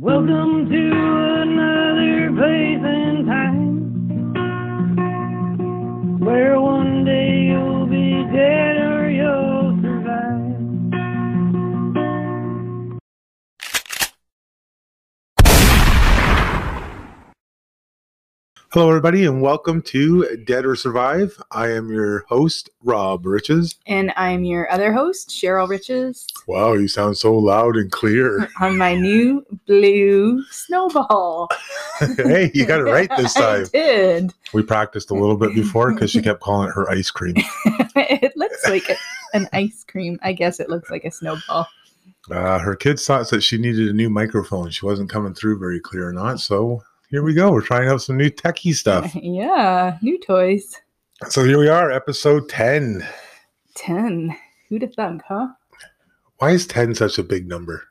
Welcome to another place and time where Hello, everybody, and welcome to Dead or Survive. I am your host, Rob Riches. And I'm your other host, Cheryl Riches, Wow, you sound so loud and clear. on my new blue snowball. hey, you got it right this I time. did. We practiced a little bit before because she kept calling it her ice cream. it looks like a, an ice cream. I guess it looks like a snowball. Uh, her kids thought that she needed a new microphone. She wasn't coming through very clear or not. So here we go. We're trying out some new techie stuff. Yeah, new toys. So here we are, episode 10. 10. Who'd have thunk, huh? Why is 10 such a big number?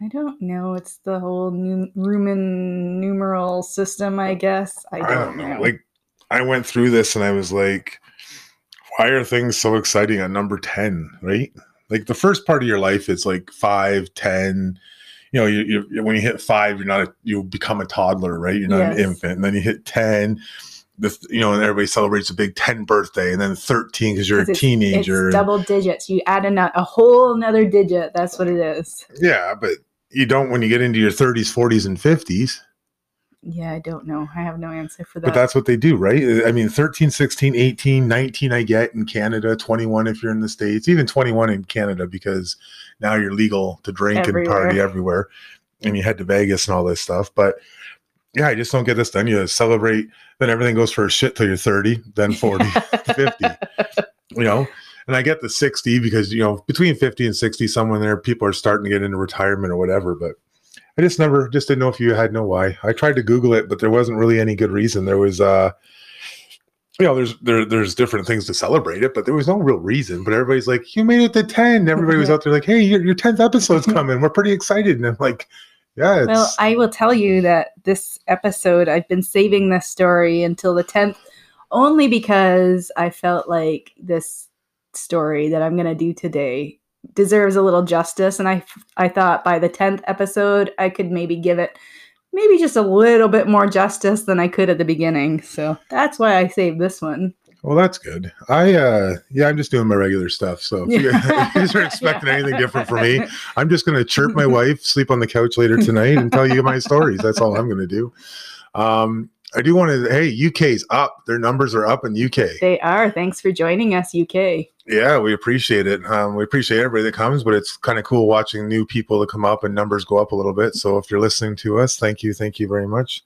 I don't know. It's the whole new Roman numeral system, I guess. I don't, know. Like, I went through this and I was like, why are things so exciting at number 10, right? Like, the first part of your life is like 5, 10. You know, you, you, when you hit five, you're not a, you become a toddler, right? You're not an infant. And then you hit 10, the, you know, and everybody celebrates a big 10 birthday. And then 13 because you're a it's- teenager. It's double digits. You add a, a whole another digit. That's what it is. yeah, but you don't when you get into your 30s, 40s, and 50s. Yeah, I don't know. I have no answer for that. But that's what they do, right? I mean, 13, 16, 18, 19, I get in Canada, 21 if you're in the States, even 21 in Canada, because now you're legal to drink and party Everywhere. everywhere. And you head to Vegas and all this stuff. But yeah, I just don't get this done. You celebrate, then everything goes for a shit till you're 30, then 40, 50, you know? And I get the 60 because, you know, between 50 and 60, somewhere there, people are starting to get into retirement or whatever. But I just never, just didn't know if you had no why. I tried to Google it, but there wasn't really any good reason. There was, uh, you know, there's there there's different things to celebrate it, but there was no real reason. But everybody's like, "You made it to 10. Everybody was out there like, "Hey, your your tenth episode's coming. We're pretty excited." And I'm like, "Yeah, it's well, I will tell you that this episode, I've been saving this story until the 10th only because I felt like this story that I'm going to do today deserves a little justice. And I, I thought by the 10th episode, I could maybe give it maybe just a little bit more justice than I could at the beginning. So that's why I saved this one. well, that's good." I uh, yeah, I'm just doing my regular stuff. So if you, if you guys are expecting anything different from me, I'm just going to chirp my wife, sleep on the couch later tonight, and tell you my stories. That's all I'm going to do. Um, I do want to. Hey, UK's up. Their numbers are up in UK. They are. Thanks for joining us, UK. Yeah, we appreciate it. Um, we appreciate everybody that comes, but it's kind of cool watching new people that come up and numbers go up a little bit. So if you're listening to us, thank you, thank you very much.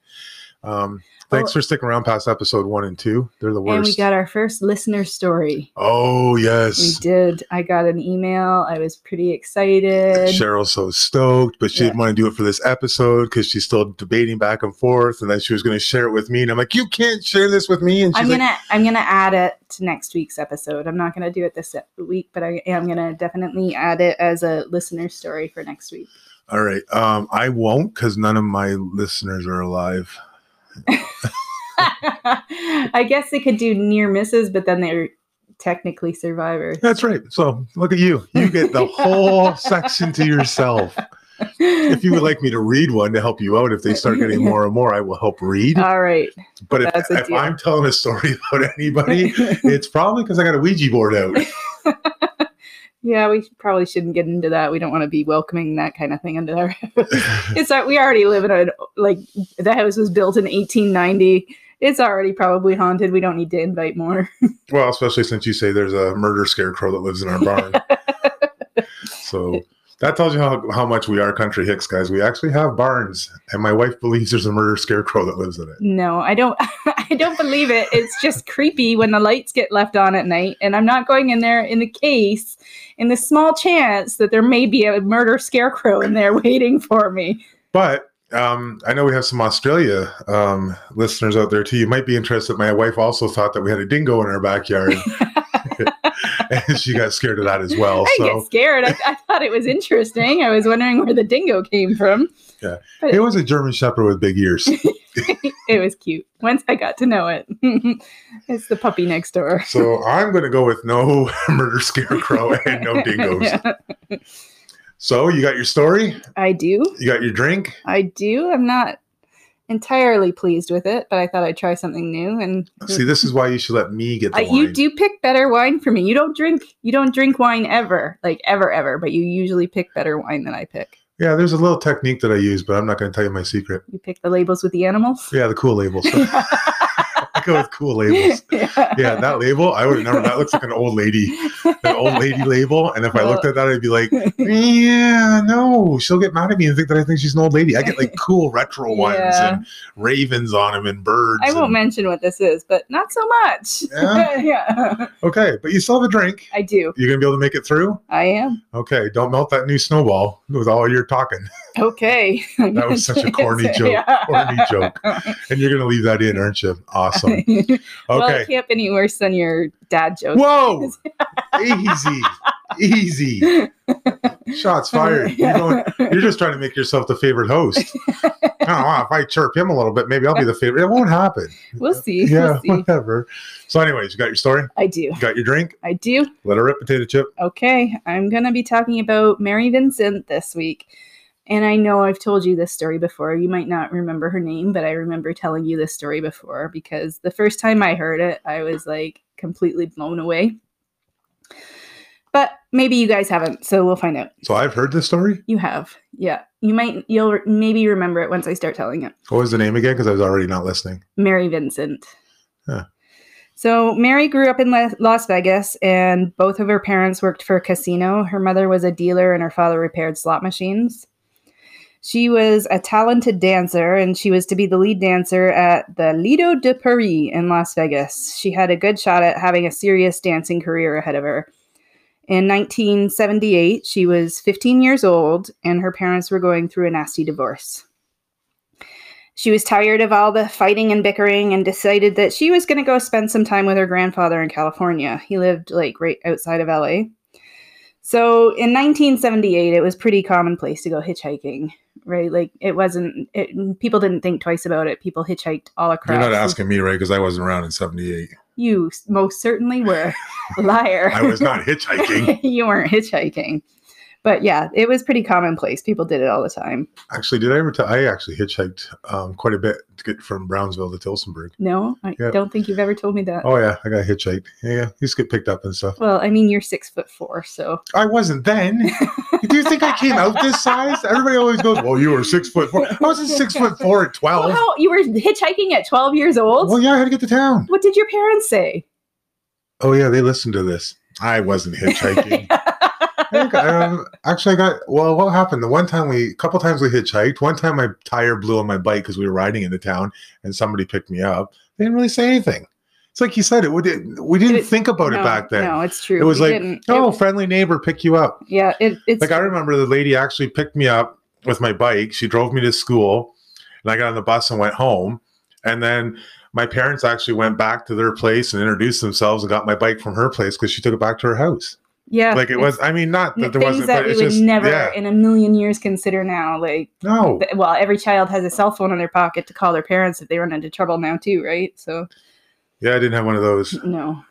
Um, thanks Oh. for sticking around past episode one and two. They're the worst. And we got our first listener story. oh yes, We did. I got an email. I was pretty excited. Cheryl's so stoked, but she Yeah. didn't want to do it for this episode because she's still debating back and forth, and then she was going to share it with me, and I'm like, you can't share this with me, and she's I'm gonna I'm gonna add it to next week's episode. I'm not gonna do it this week, but I am gonna definitely add it as a listener story for next week. all right, um, I won't because none of my listeners are alive. I guess they could do near misses, but then they're technically survivors. That's right. So look at you. You get the whole section to yourself. If you would like me to read one to help you out, if they start getting more and more, I will help read. All right. But if, if. I'm telling a story about anybody, it's probably because I got a Ouija board out. Yeah, we probably shouldn't get into that. We don't want to be welcoming that kind of thing into our house. it's we already live in a like the house was built in 1890. It's already probably haunted. We don't need to invite more. Well, especially since you say there's a murder scarecrow that lives in our barn. so that tells you how, how much we are country hicks, guys. We actually have barns, and my wife believes there's a murder scarecrow that lives in it. No, I don't. I don't believe it. It's just creepy when the lights get left on at night, and I'm not going in there in the case, in the small chance that there may be a murder scarecrow in there waiting for me. But um, I know we have some Australia um, listeners out there too. You might be interested. My wife also thought that we had a dingo in our backyard, and she got scared of that as well. I So get scared. I, I thought it was interesting. I was wondering where the dingo came from. Yeah. But it was a German Shepherd with big ears. it was cute. Once I got to know it, it's the puppy next door. So I'm going to go with no murder scarecrow and no dingoes. Yeah. So you got your story, I do. you got your drink. I do. I'm not entirely pleased with it, but I thought I'd try something new. And See, this is why you should let me get the I, wine. you do pick better wine for me. You don't drink. You don't drink wine ever, like ever, ever. But you usually pick better wine than I pick. Yeah, there's a little technique that I use, but I'm not going to tell you my secret. You pick the labels with the animals. Yeah, the cool labels. Go with cool labels. yeah. Yeah, that label, I would have never. That looks like an old lady, an old lady label. And if I looked at that, I'd be like, yeah, no, she'll get mad at me and think that I think she's an old lady. I get like cool retro ones Yeah. and ravens on them and birds. I won't and- mention what this is, but not so much. Yeah? yeah. Okay, but you still have a drink. I do. You're gonna be able to make it through? I am. Okay, don't melt that new snowball with all your talking. Okay. That was such a corny joke. Corny joke. And you're gonna leave that in, aren't you? Awesome. Well, Okay. it can't be any worse than your dad joke. Whoa! easy, easy. Shots fired. You're, going, you're just trying to make yourself the favorite host. I don't know. If I chirp him a little bit, maybe I'll be the favorite. It won't happen. We'll see. Yeah, We'll see. whatever. So, anyways, you got your story. I do. You got your drink. I do. Let her rip, potato chip. Okay. I'm going to be talking about Mary Vincent this week. And I know I've told you this story before. You might not remember her name, but I remember telling you this story before because the first time I heard it, I was like completely blown away. But maybe you guys haven't, so we'll find out. So I've heard this story. You have. Yeah. You might, you'll maybe remember it once I start telling it. What was the name again? Because I was already not listening. Mary Vincent. Huh. So Mary grew up in Las Vegas, and both of her parents worked for a casino. Her mother was a dealer, and her father repaired slot machines. She was a talented dancer, and she was to be the lead dancer at the Lido de Paris in Las Vegas. She had a good shot at having a serious dancing career ahead of her. In 1978, she was 15 years old, and her parents were going through a nasty divorce. She was tired of all the fighting and bickering and decided that she was going to go spend some time with her grandfather in California. He lived like right outside of LA. So in 1978, it was pretty commonplace to go hitchhiking, right? Like it wasn't, it, people didn't think twice about it. People hitchhiked all across. You're not asking me, right? Because I wasn't around in '78. You most certainly were. Liar. I was not hitchhiking. you weren't hitchhiking. But yeah, it was pretty commonplace. People did it all the time. Actually, did I ever tell? I actually hitchhiked um, quite a bit to get from Brownsville to Tillsonburg. No, I Yeah. don't think you've ever told me that. Oh yeah, I got hitchhiked. Yeah, yeah. Used to get picked up and stuff. Well, I mean, you're six foot four, so I wasn't then. Do you think I came out this size? Everybody always goes, "Well, you were six foot four. I wasn't six foot four at Well, twelve. how you were hitchhiking at 12 years old? Well, yeah, I had to get to town. What did your parents say? Oh yeah, they listened to this. I wasn't hitchhiking. I think, um, actually, I got well. What happened? The one time we, a couple times we hitchhiked. One time my tire blew on my bike because we were riding into town, and somebody picked me up. They didn't really say anything. It's like you said. It we didn't, we didn't It- think about no, it back then. No, it's true. it was We like, didn't. oh, It- friendly neighbor pick you up. yeah, it, it's Like I remember the lady actually picked me up with my bike. She drove me to school, and I got on the bus and went home. And then my parents actually went back to their place and introduced themselves and got my bike from her place because she took it back to her house. Yeah, Like it was. I mean, not that there things wasn't, that but we it's would just never yeah. in a million years consider now. Like, No, th- well, every child has a cell phone in their pocket to call their parents if they run into trouble now too, right? So yeah, I didn't have one of those. no.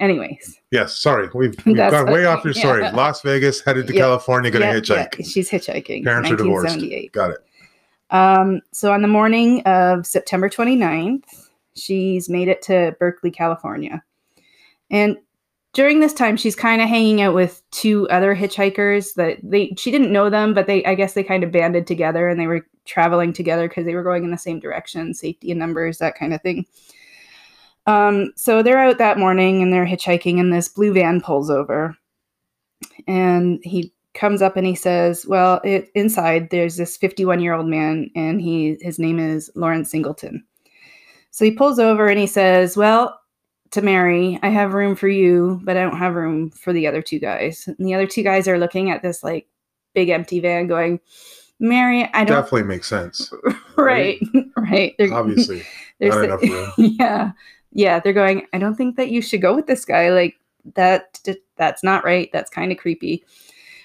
Anyways, Yes, sorry, we've, we've gone way off your story. yeah. Las Vegas, headed to Yeah, California, gonna yeah, hitchhike. she's hitchhiking. Parents are divorced. Got it. Um, so on the morning of September 29th, she's made it to Berkeley, California. And during this time, she's kind of hanging out with two other hitchhikers that they she didn't know them, but they I guess they kind of banded together and they were traveling together because they were going in the same direction, safety in numbers, that kind of thing. Um, so they're out that morning and they're hitchhiking, and this blue van pulls over, and he comes up and he says, "Well, it, inside there's this 51 year old man, and he his name is Lawrence Singleton." So he pulls over and he says, "Well, to Mary, I have room for you, but I don't have room for the other two guys." And the other two guys are looking at this like big empty van, going, "Mary, I don't." Definitely makes sense. right, right. They're- Obviously, not enough room. yeah, yeah. They're going. I don't think that you should go with this guy. Like that. That's not right. That's kind of creepy.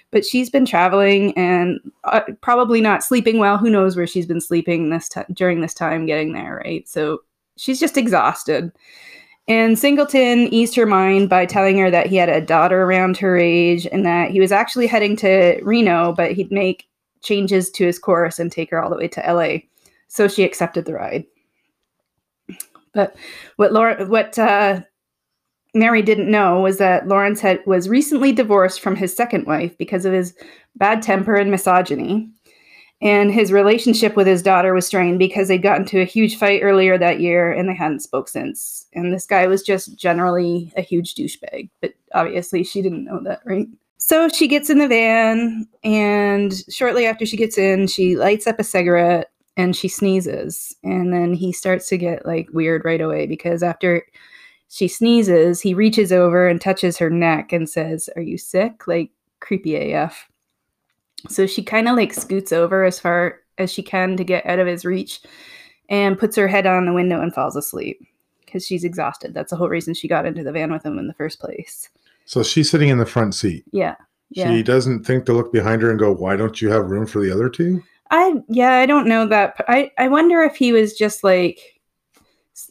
But she's been traveling and uh, probably not sleeping well. Who knows where she's been sleeping this ti during this time getting there, right? So she's just exhausted. And Singleton eased her mind by telling her that he had a daughter around her age and that he was actually heading to Reno, but he'd make changes to his course and take her all the way to LA. So she accepted the ride. But what Laura, what uh, Mary didn't know was that Lawrence had was recently divorced from his second wife because of his bad temper and misogyny. And his relationship with his daughter was strained because they'd gotten into a huge fight earlier that year and they hadn't spoke since. And this guy was just generally a huge douchebag, but obviously she didn't know that, right? So she gets in the van, and shortly after she gets in, she lights up a cigarette and she sneezes. And then he starts to get like weird right away because after she sneezes, he reaches over and touches her neck and says, Are you sick? Like creepy AF. So she kind of like scoots over as far as she can to get out of his reach and puts her head on the window and falls asleep because she's exhausted. That's the whole reason she got into the van with him in the first place. So she's sitting in the front seat. Yeah. Yeah. She doesn't think to look behind her and go, "Why don't you have room for the other two? I yeah, I don't know that. I I wonder if he was just like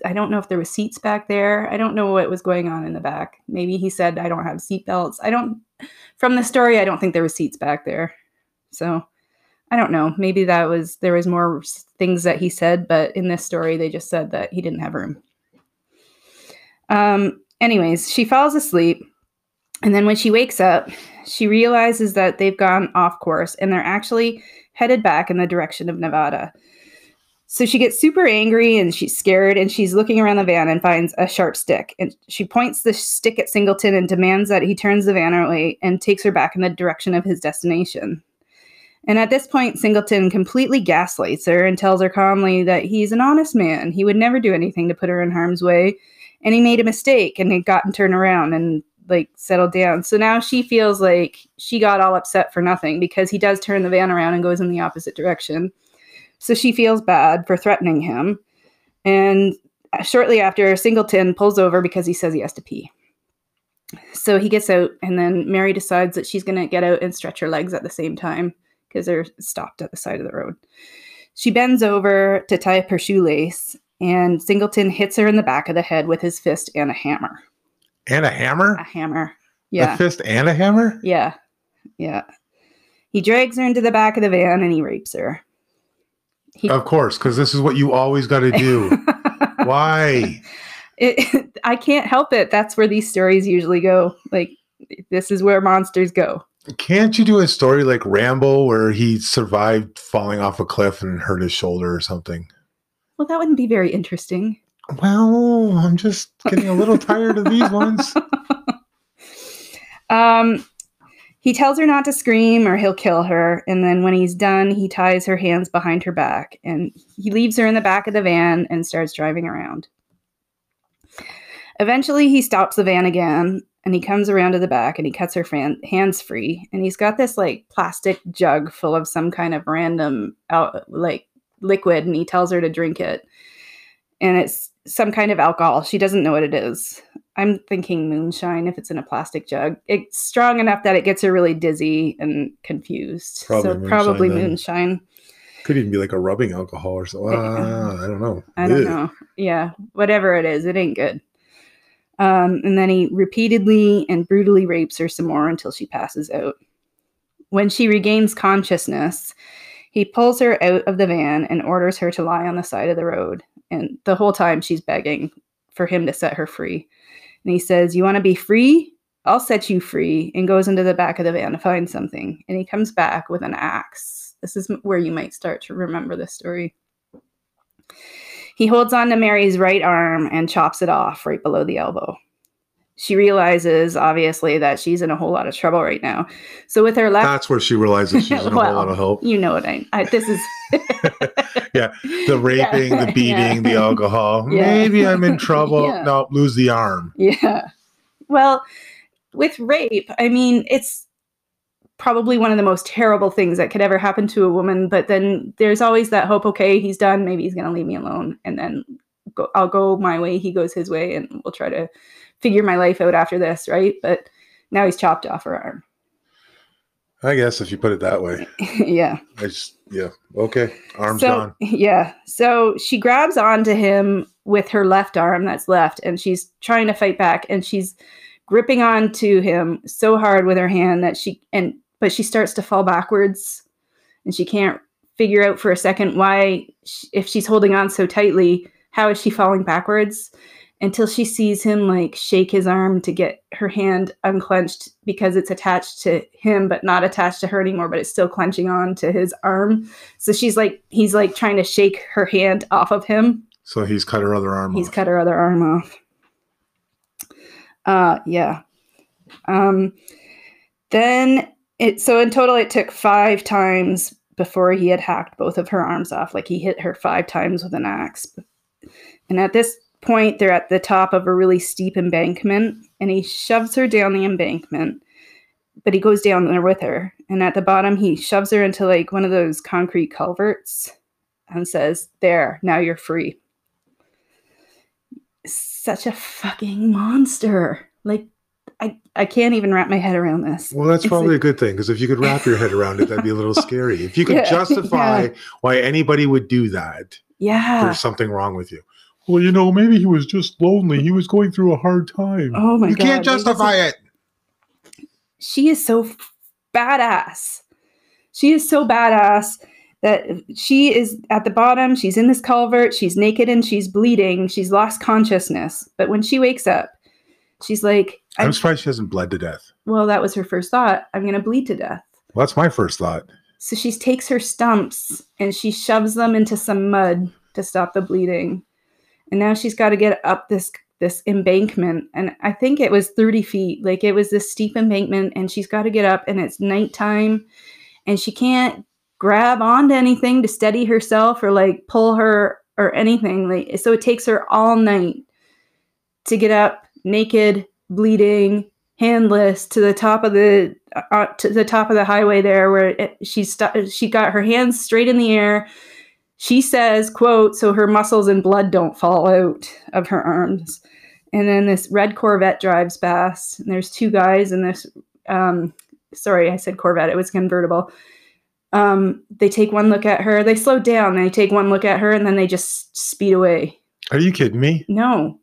I don't know if there was seats back there. I don't know what was going on in the back. Maybe he said I don't have seat belts. I don't from the story I don't think there was seats back there. So I don't know. Maybe that was there was more things that he said, but in this story they just said that he didn't have room. Um anyways, she falls asleep and then when she wakes up, she realizes that they've gone off course and they're actually headed back in the direction of Nevada. So she gets super angry and she's scared and she's looking around the van and finds a sharp stick. And she points the stick at Singleton and demands that he turns the van away and takes her back in the direction of his destination. And at this point, Singleton completely gaslights her and tells her calmly that he's an honest man. He would never do anything to put her in harm's way. And he made a mistake and had gotten turned around and like settled down. So now she feels like she got all upset for nothing because he does turn the van around and goes in the opposite direction. So she feels bad for threatening him. And shortly after, Singleton pulls over because he says he has to pee. So he gets out, and then Mary decides that she's going to get out and stretch her legs at the same time because they're stopped at the side of the road. She bends over to tie up her shoelace, and Singleton hits her in the back of the head with his fist and a hammer. And a hammer? A hammer. Yeah. A fist and a hammer? Yeah. Yeah. He drags her into the back of the van and he rapes her. He, Of course, because this is what you always got to do. Why? it, I can't help it. That's where these stories usually go. Like, this is where monsters go. Can't you do a story like Rambo where he survived falling off a cliff and hurt his shoulder or something? Well, that wouldn't be very interesting. Well, I'm just getting a little tired of these ones. Um, he tells her not to scream or he'll kill her. And then when he's done, he ties her hands behind her back and he leaves her in the back of the van and starts driving around. Eventually, he stops the van again and he comes around to the back and he cuts her fan- hands free. And he's got this like plastic jug full of some kind of random out like liquid and he tells her to drink it. And it's some kind of alcohol. She doesn't know what it is. I'm thinking moonshine if it's in a plastic jug. It's strong enough that it gets her really dizzy and confused. Probably so probably moonshine then. moonshine. Could even be like a rubbing alcohol or something. Uh, I don't know. I don't know. Yeah, whatever it is, it ain't good. Um, and then he repeatedly and brutally rapes her some more until she passes out. When she regains consciousness, he pulls her out of the van and orders her to lie on the side of the road. And the whole time she's begging for him to set her free. And he says, You want to be free? I'll set you free. And goes into the back of the van to find something. And he comes back with an axe. This is where you might start to remember this story. He holds on to Mary's right arm and chops it off right below the elbow. She realizes, obviously, that she's in a whole lot of trouble right now. So, with her left, That's where she realizes she's in a Well, whole lot of help. you know what I, I this is. Yeah, The raping, Yeah, the beating, the alcohol. Yeah. Maybe I'm in trouble. Yeah. No, lose the arm. Yeah. Well, with rape, I mean, it's probably one of the most terrible things that could ever happen to a woman. But then there's always that hope. Okay, he's done. Maybe he's going to leave me alone, and then go, I'll go my way. He goes his way, and we'll try to figure my life out after this, right? But now he's chopped off her arm. I guess if you put it that way. yeah. I just, yeah. Okay. Arm's so, gone. Yeah. So she grabs onto him with her left arm that's left and she's trying to fight back and she's gripping on to him so hard with her hand that she and but she starts to fall backwards and she can't figure out for a second why sh if she's holding on so tightly how is she falling backwards until she sees him like shake his arm to get her hand unclenched because it's attached to him but not attached to her anymore but it's still clenching on to his arm. So she's like he's like trying to shake her hand off of him. So he's cut her other arm he's off. cut her other arm off. Uh yeah. Um then it so in total it took five times before he had hacked both of her arms off. Like he hit her five times with an axe. And at this point they're at the top of a really steep embankment and he shoves her down the embankment but he goes down there with her. And at the bottom he shoves her into like one of those concrete culverts and says there now you're free. Such a fucking monster. Like i i can't even wrap my head around this Well, that's probably a good thing because if you could wrap your head around it, that'd be a little scary. If you could Yeah, justify yeah. why anybody would do that, yeah there's something wrong with you. Well, you know, maybe he was just lonely. He was going through a hard time. oh my you god can't this is- justify it. she is so badass. She is so badass that she is at the bottom. She's in this culvert. She's naked and she's bleeding. She's lost consciousness. But when she wakes up, she's like, I'm I'm, surprised she hasn't bled to death. well, that was her first thought. I'm going to bleed to death. Well, that's my first thought. So she takes her stumps and she shoves them into some mud to stop the bleeding. And now she's got to get up this this embankment. And I think it was 30 feet. Like it was this steep embankment, and she's got to get up and it's nighttime and she can't grab onto anything to steady herself or like pull her or anything. Like so it takes her all night to get up naked, bleeding, handless to the top of the uh, to the top of the highway there where it, she st- she got her hands straight in the air she says quote so her muscles and blood don't fall out of her arms and then this red corvette drives past and there's two guys in this um sorry i said corvette it was convertible um they take one look at her they slow down they take one look at her and then they just speed away Are you kidding me? no.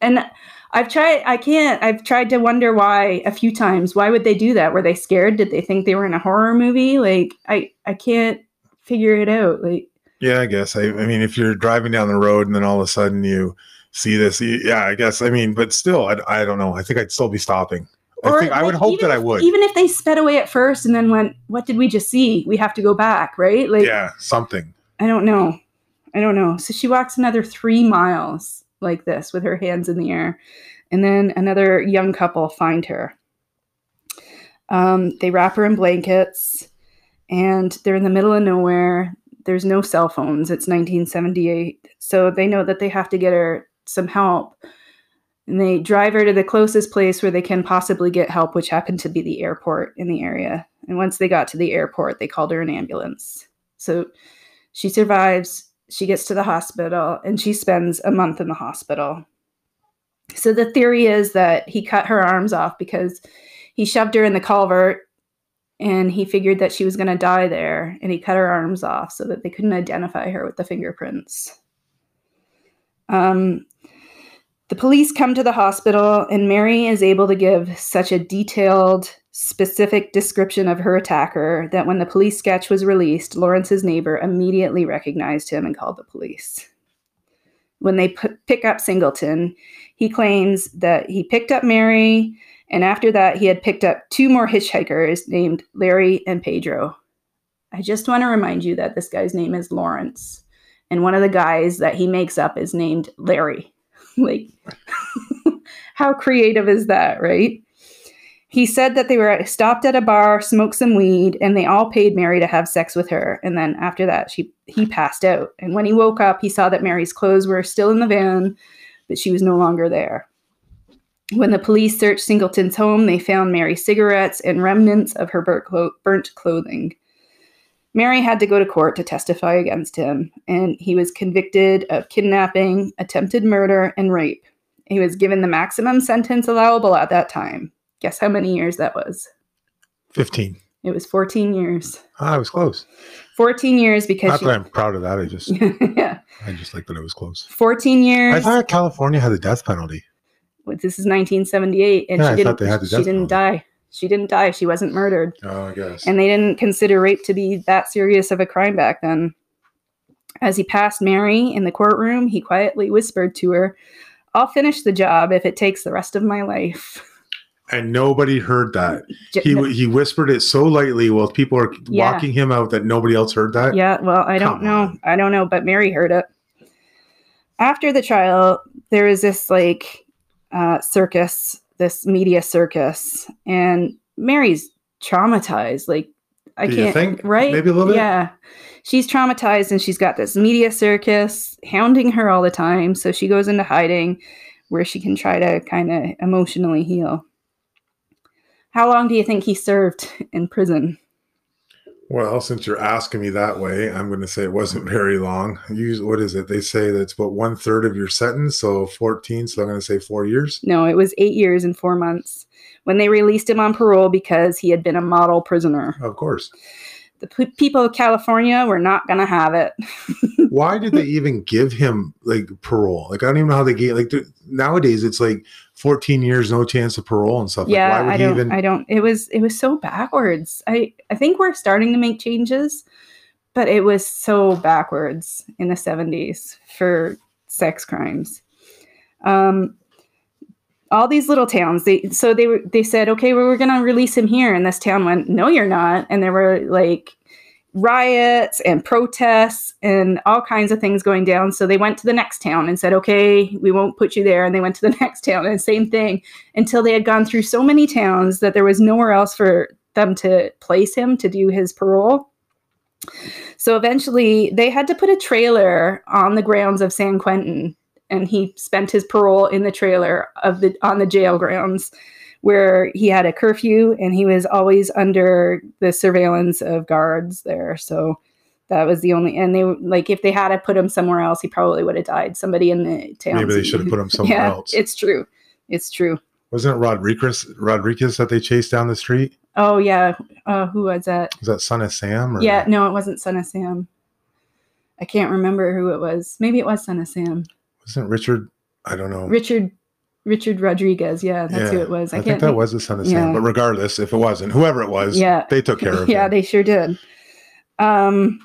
And I've tried I can't I've tried to wonder why a few times. Why would they do that? Were they scared? Did they think they were in a horror movie? Like I I can't figure it out. Like Yeah, I guess. I, I mean, if you're driving down the road and then all of a sudden you see this, yeah, I guess. I mean, but still, I, I don't know. I think I'd still be stopping. I think I would hope even that I would. Even if they sped away at first and then went, what did we just see? We have to go back, right? Like yeah, something. I don't know. I don't know. So she walks another three miles like this with her hands in the air. And then another young couple find her. Um, they wrap her in blankets and they're in the middle of nowhere. There's no cell phones. It's 1978. So they know that they have to get her some help. And they drive her to the closest place where they can possibly get help, which happened to be the airport in the area. And once they got to the airport, they called her an ambulance. So she survives. She gets to the hospital and she spends a month in the hospital. So the theory is that he cut her arms off because he shoved her in the culvert and he figured that she was going to die there and he cut her arms off so that they couldn't identify her with the fingerprints. Um, the police come to the hospital and Mary is able to give such a detailed, specific description of her attacker that when the police sketch was released, Lawrence's neighbor immediately recognized him and called the police. When they put, pick up Singleton, he claims that he picked up Mary, and after that, he had picked up two more hitchhikers named Larry and Pedro. I just want to remind you that this guy's name is Lawrence, and one of the guys that he makes up is named Larry. like, how creative is that, right? He said that they were stopped at a bar, smoked some weed, and they all paid Mary to have sex with her. And then after that, she he passed out. And when he woke up, he saw that Mary's clothes were still in the van, but she was no longer there. When the police searched Singleton's home, they found Mary's cigarettes and remnants of her burnt, clo- burnt clothing. Mary had to go to court to testify against him, and he was convicted of kidnapping, attempted murder, and rape. He was given the maximum sentence allowable at that time. Guess how many years that was? 15. It was 14 years. Ah, I was close. 14 years because Not she, that I'm proud of that. I just, yeah, I just like that it was close. 14 years. I thought California had the death penalty. Well, this is 1978 and Yeah, she I didn't thought they had the she didn't penalty. die. She didn't die. She wasn't murdered. Oh, I guess. And they didn't consider rape to be that serious of a crime back then. As he passed Mary in the courtroom, he quietly whispered to her, I'll finish the job if it takes the rest of my life. And nobody heard that. He he whispered it so lightly while people are Yeah. walking him out that nobody else heard that. yeah, well, I don't Come know. on. I don't know, but Mary heard it. After the trial, there is this like uh, circus, this media circus, and Mary's traumatized. Like, I Do can't, think? right? Maybe a little bit? Yeah. She's traumatized and she's got this media circus hounding her all the time. So she goes into hiding where she can try to kind of emotionally heal. How long do you think he served in prison? Well, since you're asking me that way, I'm going to say it wasn't very long. Use what is it? They say that's about one third of your sentence, so 14. So I'm going to say four years. No, it was eight years and four months when they released him on parole because he had been a model prisoner. Of course. The p- people of California were not going to have it. Why did they even give him like parole? Like I don't even know how they gave. Like nowadays, it's like 14 years, no chance of parole and stuff. yeah, like, why would I don't. even? I don't. It was. It was so backwards. I. I think we're starting to make changes, but it was so backwards in the seventies for sex crimes. Um, all these little towns. They so they. They said, okay, well, we're going to release him here, and this town went, no, you're not, and there were like riots and protests and all kinds of things going down. So they went to the next town and said, okay, we won't put you there. And they went to the next town and same thing until they had gone through so many towns that there was nowhere else for them to place him to do his parole. So eventually they had to put a trailer on the grounds of San Quentin and he spent his parole in the trailer of the on the jail grounds where he had a curfew and he was always under the surveillance of guards there. So that was the only and they like if they had to put him somewhere else he probably would have died. Somebody in the town. Maybe they should have put him somewhere yeah, else. It's true. It's true. Wasn't it Rodriguez? Rodriguez that they chased down the street? Oh yeah, uh, who was that? Was that Son of Sam? Or? Yeah, no, it wasn't Son of Sam. I can't remember who it was. Maybe it was Son of Sam. Wasn't Richard? I don't know. Richard Richard Rodriguez. Yeah, that's who it was. I, I, think that was the Son of yeah. Sam. But regardless, if it wasn't, whoever it was, Yeah. they took care of him. yeah, him. they sure did. Um,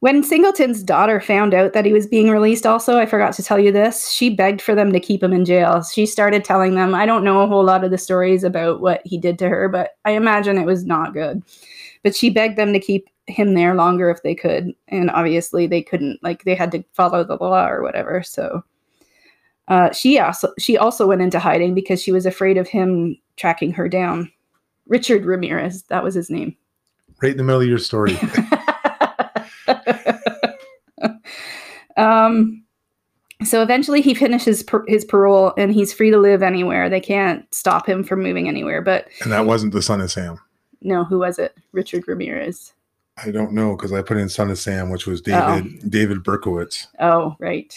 when Singleton's daughter found out that he was being released, also, I forgot to tell you this, she begged for them to keep him in jail. She started telling them, I don't know a whole lot of the stories about what he did to her, but I imagine it was not good. But she begged them to keep him there longer if they could. And obviously, they couldn't, like, they had to follow the law or whatever. So. Uh, she also she also went into hiding because she was afraid of him tracking her down. Richard Ramirez, that was his name. right in the middle of your story. um, so eventually he finishes per- his parole and he's free to live anywhere. They can't stop him from moving anywhere. But and that wasn't the Son of Sam. No, who was it? Richard Ramirez. I don't know because I put in Son of Sam, which was Oh. David David Berkowitz. Oh, right.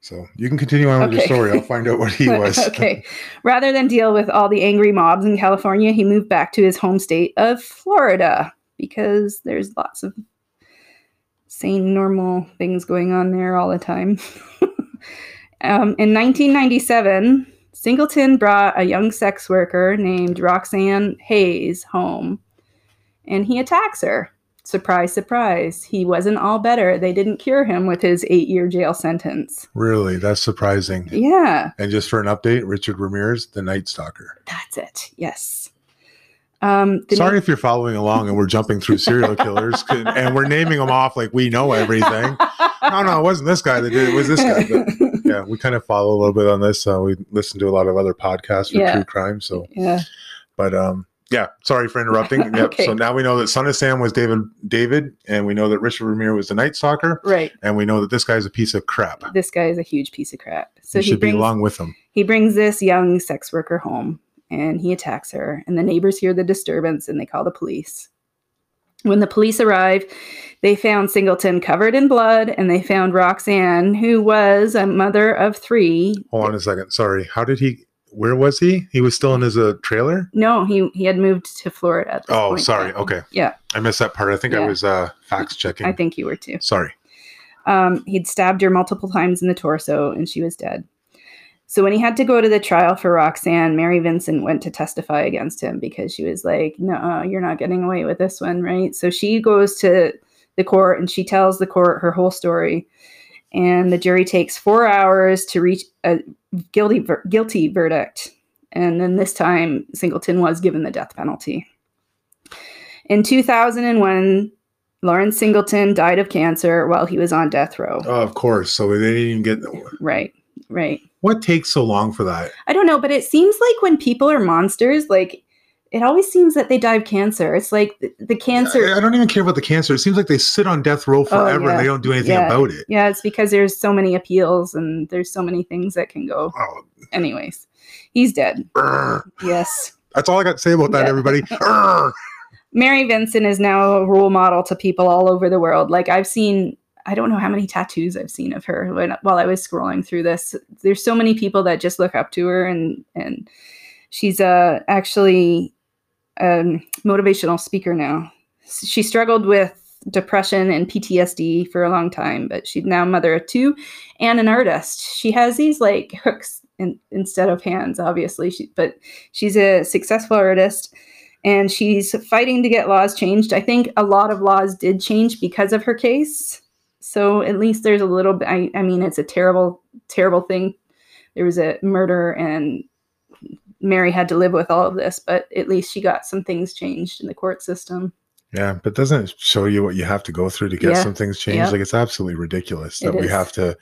So you can continue on with your story. I'll find out what he was. okay. Rather than deal with all the angry mobs in California, he moved back to his home state of Florida because there's lots of sane, normal things going on there all the time. um, in 1997, Singleton brought a young sex worker named Roxanne Hayes home and he attacks her. Surprise, surprise. He wasn't all better. They didn't cure him with his eight year jail sentence. Really, that's surprising. Yeah. And just for an update, Richard Ramirez, the Night Stalker. That's it. Yes. Um, Sorry if you're following along and we're jumping through serial killers and we're naming them off like we know everything. No, no, it wasn't this guy that did it. It was this guy. But yeah, we kind of follow a little bit on this. Uh, we listen to a lot of other podcasts for Yeah. true crime. So, yeah. but um, yeah, sorry for interrupting. Yep. Okay. So now we know that Son of Sam was David, David, and we know that Richard Ramirez was the Night Stalker, Right. and we know that this guy's a piece of crap. This guy is a huge piece of crap. So you he should be brings along with him. he brings this young sex worker home and he attacks her and the neighbors hear the disturbance and they call the police. When the police arrive, they found Singleton covered in blood and they found Roxanne, who was a mother of three. Hold on a second. Sorry. How did he? where was he? He was still in his uh, trailer. No, he he had moved to Florida. At this Oh, point, sorry. yeah. Okay, Yeah, I missed that part. I think I was uh, fax checking. I think you were too. Sorry. Um, he'd stabbed her multiple times in the torso, and she was dead. So when he had to go to the trial for Roxanne, Mary Vincent went to testify against him because she was like, "No, you're not getting away with this one, right?" So she goes to the court and she tells the court her whole story, and the jury takes four hours to reach a guilty ver- guilty verdict. And then this time, Singleton was given the death penalty. In 2001, Lawrence Singleton died of cancer while he was on death row. Oh, of course. So they didn't even get. Right, right. What takes so long for that? I don't know, but it seems like when people are monsters, like it always seems that they die of cancer. It's like the, the cancer. I, I don't even care about the cancer. It seems like they sit on death row forever Oh, yeah. and they don't do anything Yeah. about it. Yeah, it's because there's so many appeals and there's so many things that can go. Oh, Anyways, he's dead. brr. Yes. That's all I got to say about that, Yeah. everybody. Mary Vincent is now a role model to people all over the world. Like I've seen, I don't know how many tattoos I've seen of her when, while I was scrolling through this. There's so many people that just look up to her, and and she's uh, actually a motivational speaker now. She struggled with depression and PTSD for a long time, but she's now mother of two and an artist. She has these like hooks in, instead of hands, obviously, she, but she's a successful artist and she's fighting to get laws changed. I think a lot of laws did change because of her case. So at least there's a little bit. I, I mean, it's a terrible, terrible thing. There was a murder, and Mary had to live with all of this, but at least she got some things changed in the court system. Yeah, but doesn't it show you what you have to go through to get Yeah. some things changed? Yeah. Like it's absolutely ridiculous that we have to.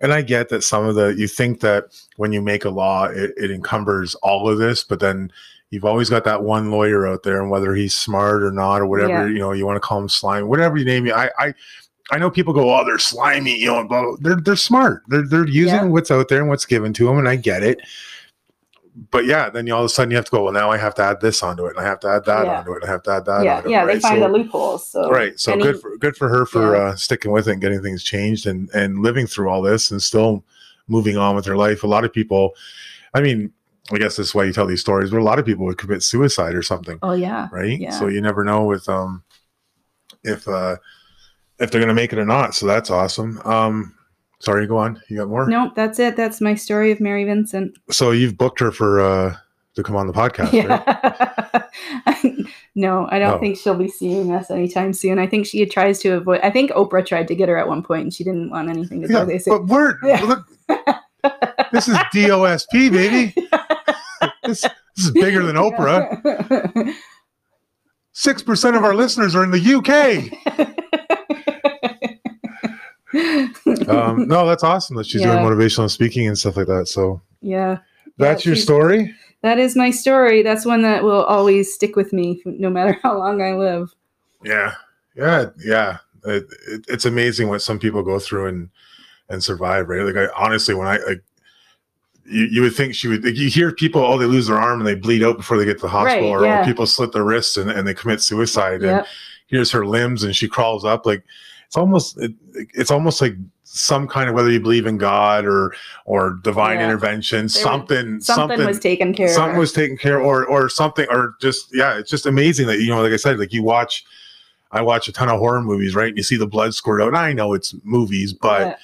And I get that some of the you think that when you make a law, it, it encumbers all of this, but then you've always got that one lawyer out there, and whether he's smart or not, or whatever Yeah. you know, you want to call him slime, whatever you name it. I, I, I know people go, oh, they're slimy, you know, but they're they're smart. They're they're using what's out there and what's given to them, and I get it. But yeah, then you all of a sudden you have to go. Well, now I have to add this onto it, and I have to add that Yeah. onto it, and I have to add that. yeah, onto yeah, it, they right? find So- the loopholes. So right so and good for good for her for Yeah. uh sticking with it and getting things changed and and living through all this and still moving on with her life a lot of people i mean i guess that's why you tell these stories but a lot of people would commit suicide or something oh yeah, right Yeah. so you never know with um if uh if they're gonna make it or not so that's awesome um sorry go on you got more nope, that's it. That's my story of Mary Vincent. so you've booked her for uh to come on the podcast right? No, I don't Oh. think she'll be seeing us anytime soon. I think she tries to avoid. I think Oprah tried to get her at one point, and she didn't want anything to do yeah with it. but we're Yeah. look this is dosp baby this, this is bigger than oprah Six percent of our listeners are in the UK. Um, no, that's awesome that she's Yeah. doing motivational speaking and stuff like that. So yeah, that's your story. that is my story. That's one that will always stick with me, no matter how long I live. Yeah, yeah, yeah. It, it, it's amazing what some people go through and and survive. Right? Like I honestly, when I like. You, you would think she would. Like you hear people, oh, they lose their arm and they bleed out before they get to the hospital, Right, or, yeah. or people slit their wrists and, and they commit suicide. And here's her limbs and she crawls up like it's almost it, it's almost like some kind of whether you believe in god or or divine Yeah. intervention something Something, was taken care something of. was taken care or or something or just yeah it's just amazing that you know like i said like you watch i watch a ton of horror movies right and you see the blood squirt out and i know it's movies but Yeah.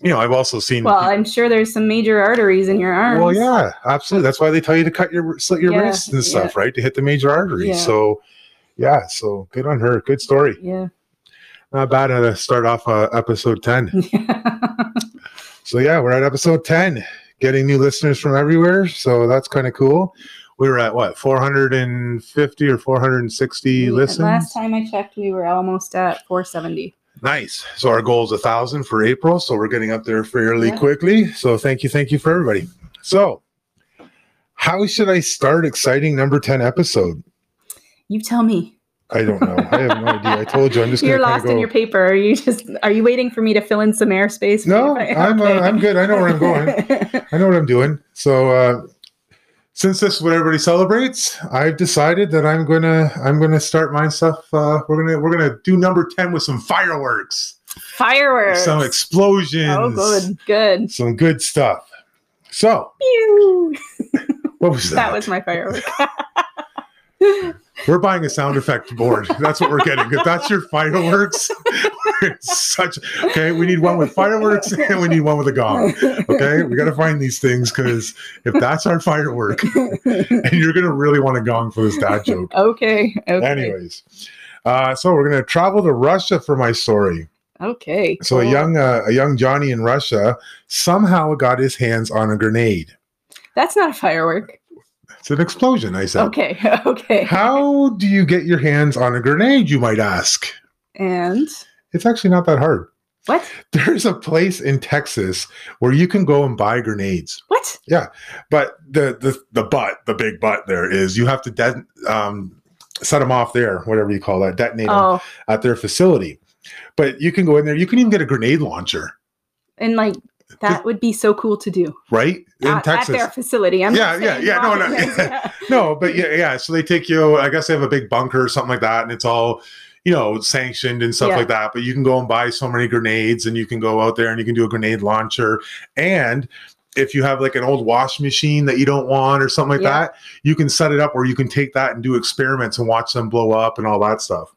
you know i've also seen well, I'm sure there's some major arteries in your arm. well yeah absolutely that's why they tell you to cut your slit your Yeah, wrists and stuff right to hit the major arteries so yeah so good on her good story Yeah. Not bad how to start off uh, episode 10 so yeah we're at episode 10 getting new listeners from everywhere so that's kind of cool. We were at what 450 or 460 listens? Last time I checked, we were almost at 470. nice. So our goal is a thousand for april so we're getting up there fairly Yeah. quickly. So thank you thank you for everybody. So how should i start exciting number 10 episode? You tell me. I don't know i have no idea i told you i'm just You're lost kinda in your paper. Are you just are you waiting for me to fill in some airspace? No? I'm, uh, I'm good. I know where I'm going. I know what I'm doing. So uh, since this is what everybody celebrates, I've decided that I'm gonna I'm gonna start my stuff. Uh, we're gonna we're gonna do number ten with some fireworks, Fireworks. some explosions, Oh, good, good. some good stuff. So, what was that? That was my firework. We're buying a sound effect board. That's what we're getting. If that's your fireworks, such okay. We need one with fireworks and we need one with a gong. Okay, we got to find these things because if that's our firework, and you're gonna really want a gong for this dad joke. okay. Okay. Anyways, uh, so we're gonna travel to Russia for my story. Okay. So a young uh, a young Johnny in Russia somehow got his hands on a grenade. That's not a firework. It's an explosion. I said. Okay. Okay. How do you get your hands on a grenade? You might ask. And It's actually not that hard. what? There's a place in Texas where you can go and buy grenades. What? Yeah, but the the the but the big but there is you have to de- um, set them off there, whatever you call that, detonate them Oh, at their facility. But you can go in there. You can even get a grenade launcher, and like that would be so cool to do right? In at, at Texas. their facility. I'm Yeah, yeah, yeah, no, no, yeah. no, but yeah, yeah. So they take you. I guess they have a big bunker or something like that, and it's all you know sanctioned and stuff Yeah. like that. But you can go and buy so many grenades, and you can go out there and you can do a grenade launcher. And if you have like an old wash machine that you don't want or something like Yeah. that, you can set it up where you can take that and do experiments and watch them blow up and all that stuff.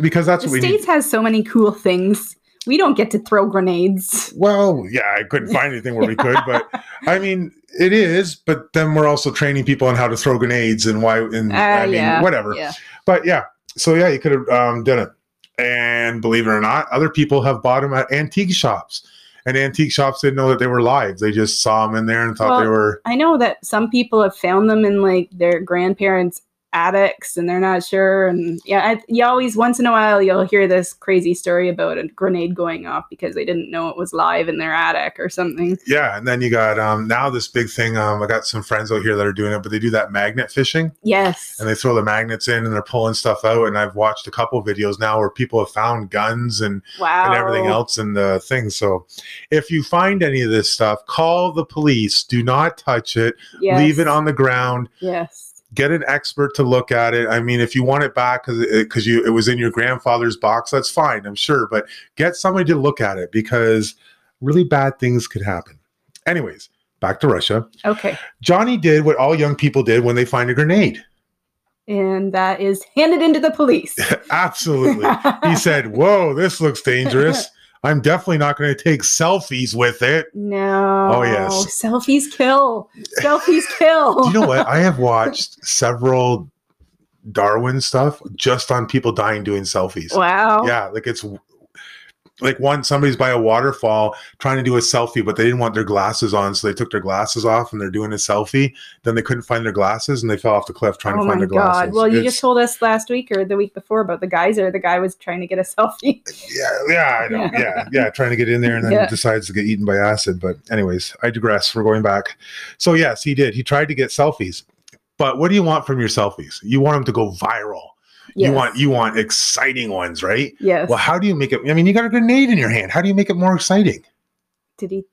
Because that's The what we need. states has so many cool things. We don't get to throw grenades. Well, yeah, I couldn't find anything where we could, but I mean, it is. But then we're also training people on how to throw grenades and why, and Uh, I mean, yeah, whatever. Yeah. But yeah, so yeah, you could have um, done it. And believe it or not, other people have bought them at antique shops. And antique shops didn't know that they were live. They just saw them in there and thought they were. I know that some people have found them in like their grandparents' attics and they're not sure. And yeah, I, you always, once in a while, you'll hear this crazy story about a grenade going off because they didn't know it was live in their attic or something. Yeah, and then you got um, now this big thing. Um, I got some friends out here that are doing it, but they do that magnet fishing. Yes. and they throw the magnets in and they're pulling stuff out. And I've watched a couple videos now where people have found guns and, Wow. and everything else in the thing. So if you find any of this stuff, call the police. Do not touch it. Yes. Leave it on the ground. Yes. Get an expert to look at it. I mean, if you want it back because you it was in your grandfather's box, that's fine, I'm sure. But get somebody to look at it because really bad things could happen. Anyways, back to Russia. Okay. Johnny did what all young people did when they find a grenade. And that is handed into the police. Absolutely. he said, Whoa, this looks dangerous. I'm definitely not going to take selfies with it. No. Oh, yes. Selfies kill. Selfies kill. Do you know what? I have watched several Darwin stuff just on people dying doing selfies. Wow. Yeah, like it's like one somebody's by a waterfall trying to do a selfie, but they didn't want their glasses on, so they took their glasses off and they're doing a selfie. Then they couldn't find their glasses and they fell off the cliff trying Oh to find their glasses. Oh, my God. Well, you It's- just told us last week or the week before about the geyser. The guy was trying to get a selfie. Yeah, yeah, I know. Yeah. Yeah, yeah, trying to get in there and then Yeah. decides to get eaten by acid. But anyways, I digress. We're going back. So yes, he did. He tried to get selfies. But what do you want from your selfies? You want them to go viral. You want you want exciting ones, right? Yes. Well, how do you make it? I mean, you got a grenade in your hand. How do you make it more exciting? Did he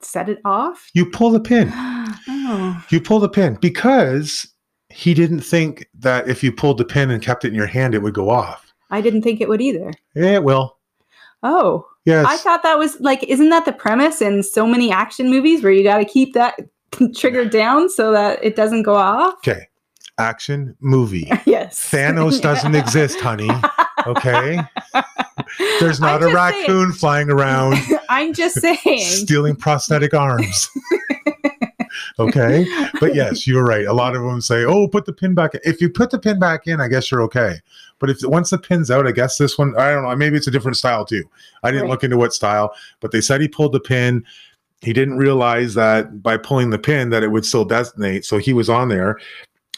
set it off? You pull the pin. oh. You pull the pin because he didn't think that if you pulled the pin and kept it in your hand, it would go off. I didn't think it would either. Yeah, it will. Oh. Yes. I thought that was like, isn't that the premise in so many action movies where you got to keep that trigger down so that it doesn't go off? okay. Action movie. yes. Thanos doesn't exist, honey. Okay. There's not I'm a raccoon flying around I'm just saying. stealing prosthetic arms. okay. But yes, you're right. A lot of them say, oh, put the pin back in. If you put the pin back in, I guess you're okay. But if once the pin's out, I guess this one, I don't know, maybe it's a different style too. I didn't Right. look into what style, but they said he pulled the pin. He didn't realize that by pulling the pin that it would still detonate. So he was on there.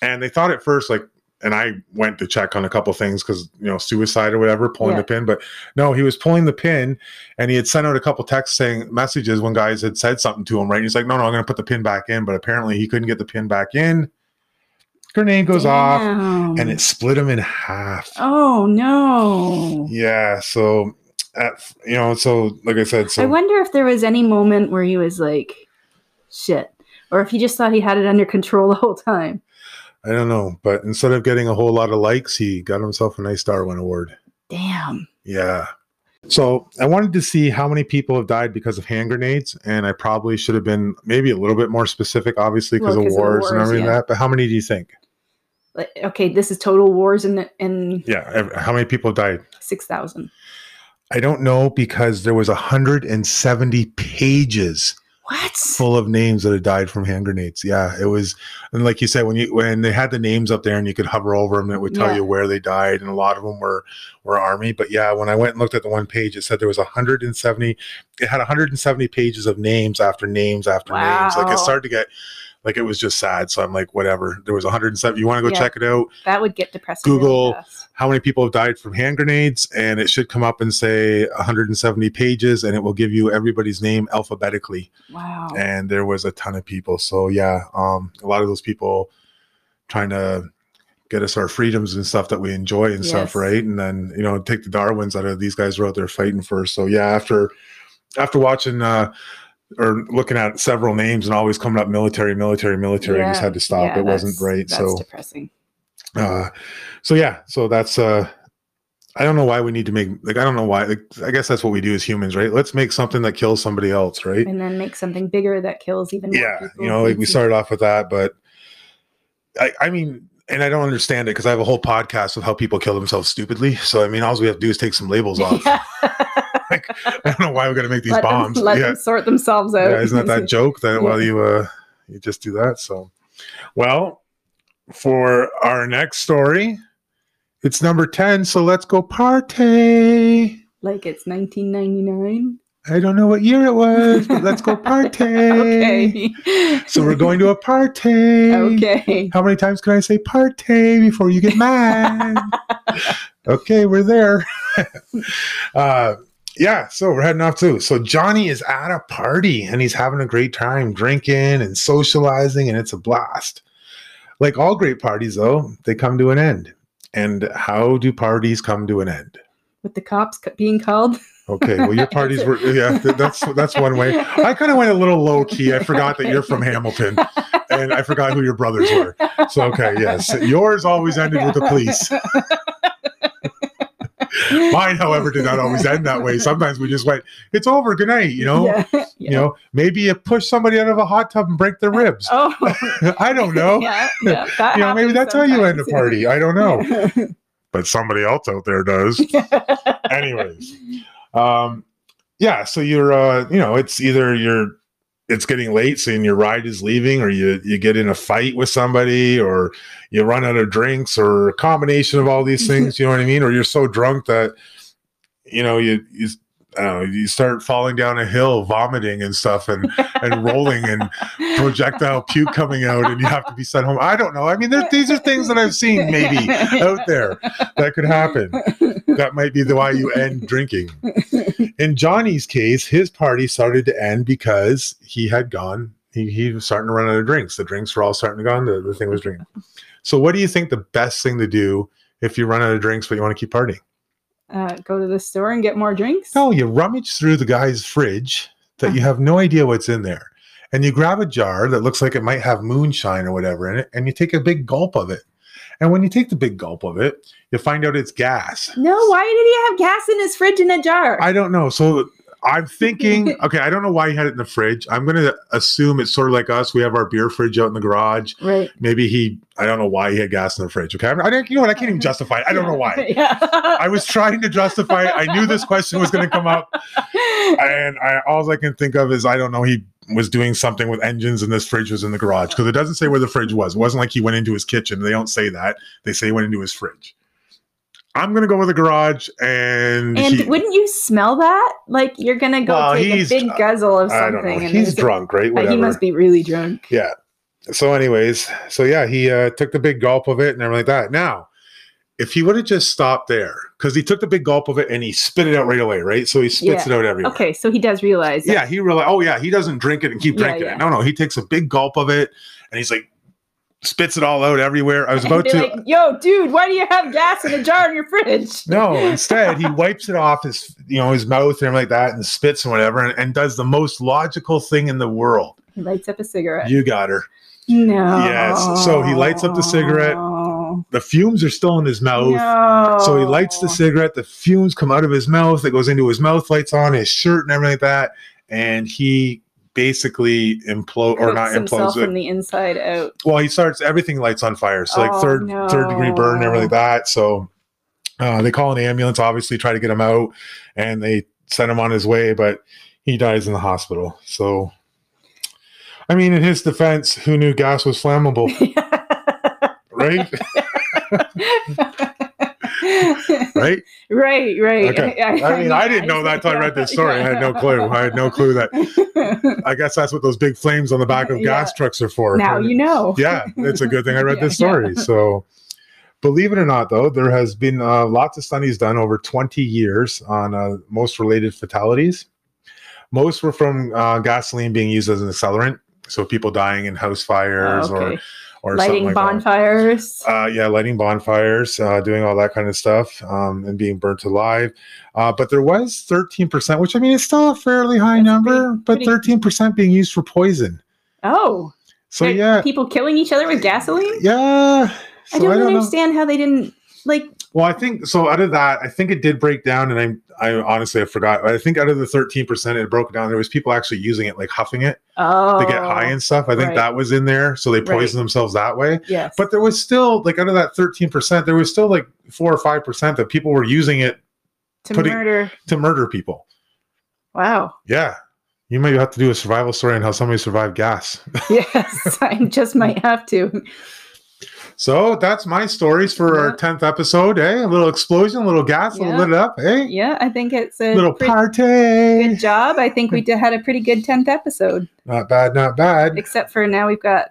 And they thought at first, like, and I went to check on a couple things because you know suicide or whatever, pulling Yeah. the pin. But no, he was pulling the pin, and he had sent out a couple texts saying messages when guys had said something to him. Right? And he's like, "No, no, I'm going to put the pin back in." But apparently, he couldn't get the pin back in. Grenade goes off, and it split him in half. Oh no. Yeah. So, at, you know, so like I said, so I wonder if there was any moment where he was like, shit. Or if he just thought he had it under control the whole time. I don't know. But instead of getting a whole lot of likes, he got himself a nice Darwin Award. Damn. Yeah. So I wanted to see how many people have died because of hand grenades, and I probably should have been maybe a little bit more specific, obviously because Well, of wars and everything yeah. that. But how many do you think? Okay, this is total wars and in Yeah, how many people died? six thousand. I don't know because there was 170 pages What? full of names that had died from hand grenades. Yeah, it was, and like you said, when you when they had the names up there and you could hover over them, it would tell Yeah. you where they died, and a lot of them were were army. But yeah, when I went and looked at the one page, it said there was 170. It had 170 pages of names after names after names. Like it started to get. Like it was just sad, so I'm like, whatever. There was 170. You want to go Yeah. check it out? That would get depressing. Google fast. how many people have died from hand grenades and it should come up and say 170 pages and it will give you everybody's name alphabetically Wow. and there was a ton of people so yeah um a lot of those people trying to get us our freedoms and stuff that we enjoy and stuff right and then you know take the darwins out of these guys were out there fighting for so yeah after after watching uh or looking at several names and always coming up military military military i just had to stop yeah, it wasn't right That's so depressing. uh so yeah so that's uh i don't know why we need to make like i don't know why like, i guess that's what we do as humans right let's make something that kills somebody else right And then make something bigger that kills even more yeah people. you know like we started off with that but i i mean and i don't understand it because i have a whole podcast of how people kill themselves stupidly so i mean all we have to do is take some labels off Yeah. Like i don't know why we're going to make these let bombs Them, let yeah them sort themselves out. yeah, isn't that that joke that Yeah. well you uh you just do that so well for our next story it's number 10 so let's go party like it's 1999. i don't know what year it was but let's go party okay. so we're going to a party Okay. how many times can i say party before you get mad okay we're there uh yeah, so we're heading off too. So Johnny is at a party and he's having a great time drinking and socializing, and it's a blast. Like all great parties, though, they come to an end. And how do parties come to an end? With the cops being called. Okay, well, your parties were yeah. That's that's one way. I kind of went a little low key. I forgot that you're from Hamilton, and I forgot who your brothers were. So okay, yes, yours always ended with the police. Mine, however, did not always end that way. Sometimes we just went, "It's over, good night." You know, Yeah. yeah. you know, maybe you push somebody out of a hot tub and break their ribs. Oh. I don't know. Yeah. yeah You know, maybe that's how you end a party. I don't know, but somebody else out there does. Anyways, um, yeah. So you're, uh, you know, it's either you're, it's getting late, so your ride is leaving, or you you get in a fight with somebody, or you run out of drinks, or a combination of all these things. You know what I mean? Or you're so drunk that, you know, you you. Know, you start falling down a hill, vomiting and stuff, and and rolling, and projectile puke coming out, and you have to be sent home. I don't know. I mean, these are things that I've seen maybe out there that could happen. That might be the why you end drinking. In Johnny's case, his party started to end because he had gone. He, he was starting to run out of drinks. The drinks were all starting to go. on. The, the thing was drinking. So, what do you think the best thing to do if you run out of drinks but you want to keep partying? Uh, go to the store and get more drinks. No, you rummage through the guy's fridge that you have no idea what's in there. And you grab a jar that looks like it might have moonshine or whatever in it, and you take a big gulp of it. And when you take the big gulp of it, you find out it's gas. No, why did he have gas in his fridge in a jar? I don't know. So I'm thinking, okay, I don't know why he had it in the fridge. I'm going to assume it's sort of like us. We have our beer fridge out in the garage. right. Maybe he, I don't know why he had gas in the fridge. Okay. I, don't, you know what? I can't even justify it. I don't know why. Yeah. I was trying to justify it. I knew this question was going to come up. And I, all I can think of is, I don't know, he was doing something with engines and this fridge was in the garage because it doesn't say where the fridge was. It wasn't like he went into his kitchen. They don't say that. They say he went into his fridge. I'm going to go with the garage and. and he- wouldn't you smell that? Like you're gonna go Well, take a big guzzle of something. He's drunk, right? Whatever. He must be really drunk. Yeah. So, anyways, so yeah, he uh, took the big gulp of it and everything like that. Now, if he would have just stopped there, because he took the big gulp of it and he spit it out right away, right? So he spits Yeah. it out everywhere. Okay, so he does realize. Yeah, he realized, oh, yeah, he doesn't drink it and keep drinking yeah. it. No, no, he takes a big gulp of it and he's like, spits it all out everywhere. I was about to. like, yo, dude, why do you have gas in a jar in your fridge? no, instead he wipes it off his, you know, his mouth and everything like that, and spits and whatever, and, and does the most logical thing in the world. He lights up a cigarette. You got her. no. Yes, so he lights up the cigarette. No. the fumes are still in his mouth. No. So he lights the cigarette, the fumes come out of his mouth, it goes into his mouth, lights on his shirt and everything like that. And he basically implode or not implodes from the inside out. Well, he starts everything lights on fire. So like Oh, third third degree burn and everything like that. So uh, they call an ambulance, obviously try to get him out and they send him on his way, but he dies in the hospital. So I mean, in his defense, who knew gas was flammable, right? right? right, right. Okay. I mean, I didn't know that until I read this story. I had no clue. I had no clue that. I guess that's what those big flames on the back of Yeah. gas trucks are for. now you know. Yeah, it's a good thing I read Yeah, this story. yeah. So, believe it or not, though, there has been uh, lots of studies done over 20 years on uh, most related fatalities. Most were from uh, gasoline being used as an accelerant, so people dying in house fires Oh, okay. or or Lighting like bonfires. Uh, yeah, lighting bonfires, uh, doing all that kind of stuff, um, and being burnt alive. Uh, but there was 13%, which I mean, it's still a fairly high That's number, but pretty- 13% being used for poison. oh. So, There- yeah, People killing each other with gasoline? yeah. So I don't, know. understand how they didn't like Well, I think so. Out of that, I think it did break down, and I, I honestly I forgot. I think out of the 13%, it broke down. There was people actually using it, like huffing it oh to get high oh, and stuff. I think right. that was in there, so they Right. poisoned themselves that way. Yes. But there was still like out of that 13%, there was still like four or five percent that people were using it to putting- murder. to murder people. Wow. Yeah. You might have to do a survival story on how somebody survived gas. Yes. I just might have to. So that's my stories for our 10th episode. Eh? A little explosion, a little gas, a little lit it up. Hey, Yeah, I think it's a little pretty party. good job. I think we did, had a pretty good 10th episode, Not bad, not bad. except for now we've got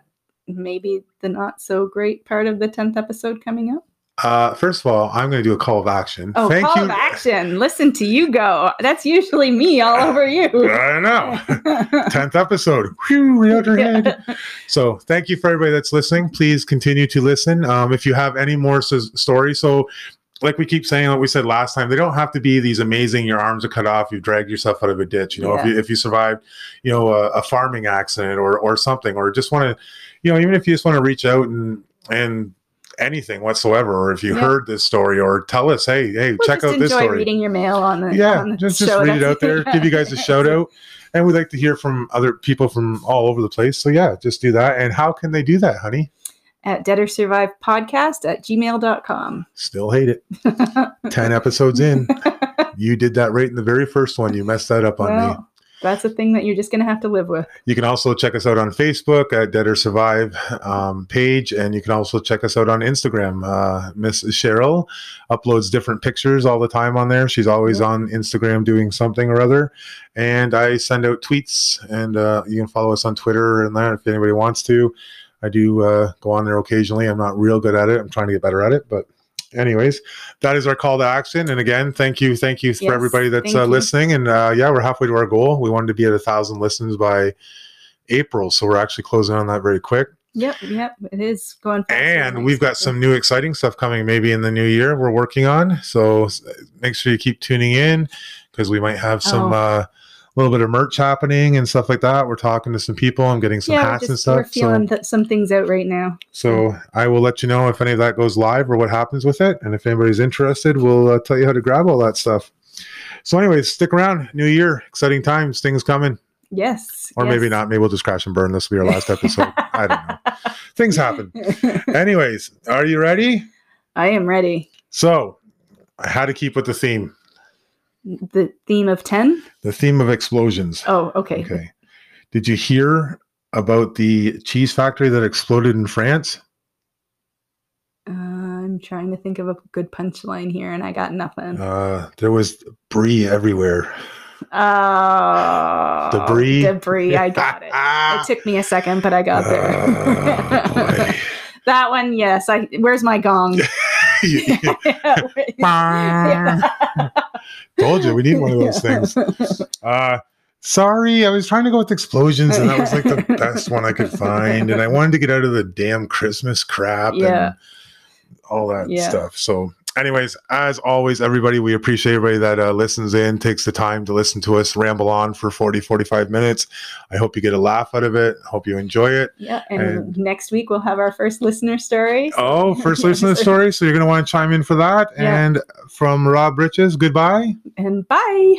maybe the not so great part of the 10th episode coming up. Uh, first of all, I'm going to do a call of action. Oh, Thank call you. of action. Listen to you go. That's usually me all over you. I know. 10th episode. Whew, right out your head. So, thank you for everybody that's listening. Please continue to listen. Um, if you have any more s- stories, so like we keep saying, like we said last time, they don't have to be these amazing. Your arms are cut off. You dragged yourself out of a ditch. You know, if you if you survived, you know, a, a farming accident or or something, or just want to, you know, even if you just want to reach out and and anything whatsoever, or if you Yeah. heard this story, or tell us, hey, hey, We'll check out this story. reading your mail on the yeah on the just, just read it out there give you guys a shout out and we'd like to hear from other people from all over the place so yeah just do that and how can they do that honey? At dead or survive podcast at gmail.com. still hate it. 10 episodes in. You did that right in the very first one. You messed that up on me. Well, that's a thing that you're just going to have to live with. you can also check us out on facebook at dead or survive um, page and you can also check us out on instagram. Uh, miss cheryl uploads different pictures all the time on there. She's always on instagram doing something or other. And i send out tweets and uh, you can follow us on twitter and that if anybody wants to. I do uh, go on there occasionally. I'm not real good at it. I'm trying to get better at it but anyways that is our call to action. And again thank you thank you for Yes, everybody that's uh, listening. And uh, yeah we're halfway to our goal. We wanted to be at a thousand listens by april. So we're actually closing on that very quick. Yep, yep, it is going. and we've got some new exciting stuff coming maybe in the new year we're working on. So make sure you keep tuning in because we might have some Oh. uh little bit of merch happening and stuff like that. We're talking to some people. I'm getting some yeah, hats and just, we're feeling so, th- some things out right now. so i will let you know if any of that goes live or what happens with it. And if anybody's interested we'll uh, tell you how to grab all that stuff. So anyways stick around. New year exciting times things coming. Yes, or maybe not. Maybe we'll just crash and burn. This will be our last episode. I don't know. Things happen. Anyways are you ready? I am ready. So, I had to keep with the theme, The theme of ten. the theme of explosions. Oh, okay. Okay. Did you hear about the cheese factory that exploded in France? Uh, I'm trying to think of a good punchline here, and I got nothing. Uh, there was brie everywhere. Oh, Debris. Debris. I got it. It took me a second, but I got there. that one, yes. I. Where's my gong? Told you we need one of those things. Uh, sorry, I was trying to go with explosions, and that was like the best one I could find. And I wanted to get out of the damn Christmas crap Yeah. and all that Yeah. stuff. So, anyways, as always, everybody, we appreciate everybody that uh, listens in, takes the time to listen to us ramble on for 40, 45 minutes. I hope you get a laugh out of it. Hope you enjoy it. Yeah, and, And- next week we'll have our first listener story. Oh, first listener story. So you're going to want to chime in for that. Yeah. And from Rob Riches, goodbye. And bye.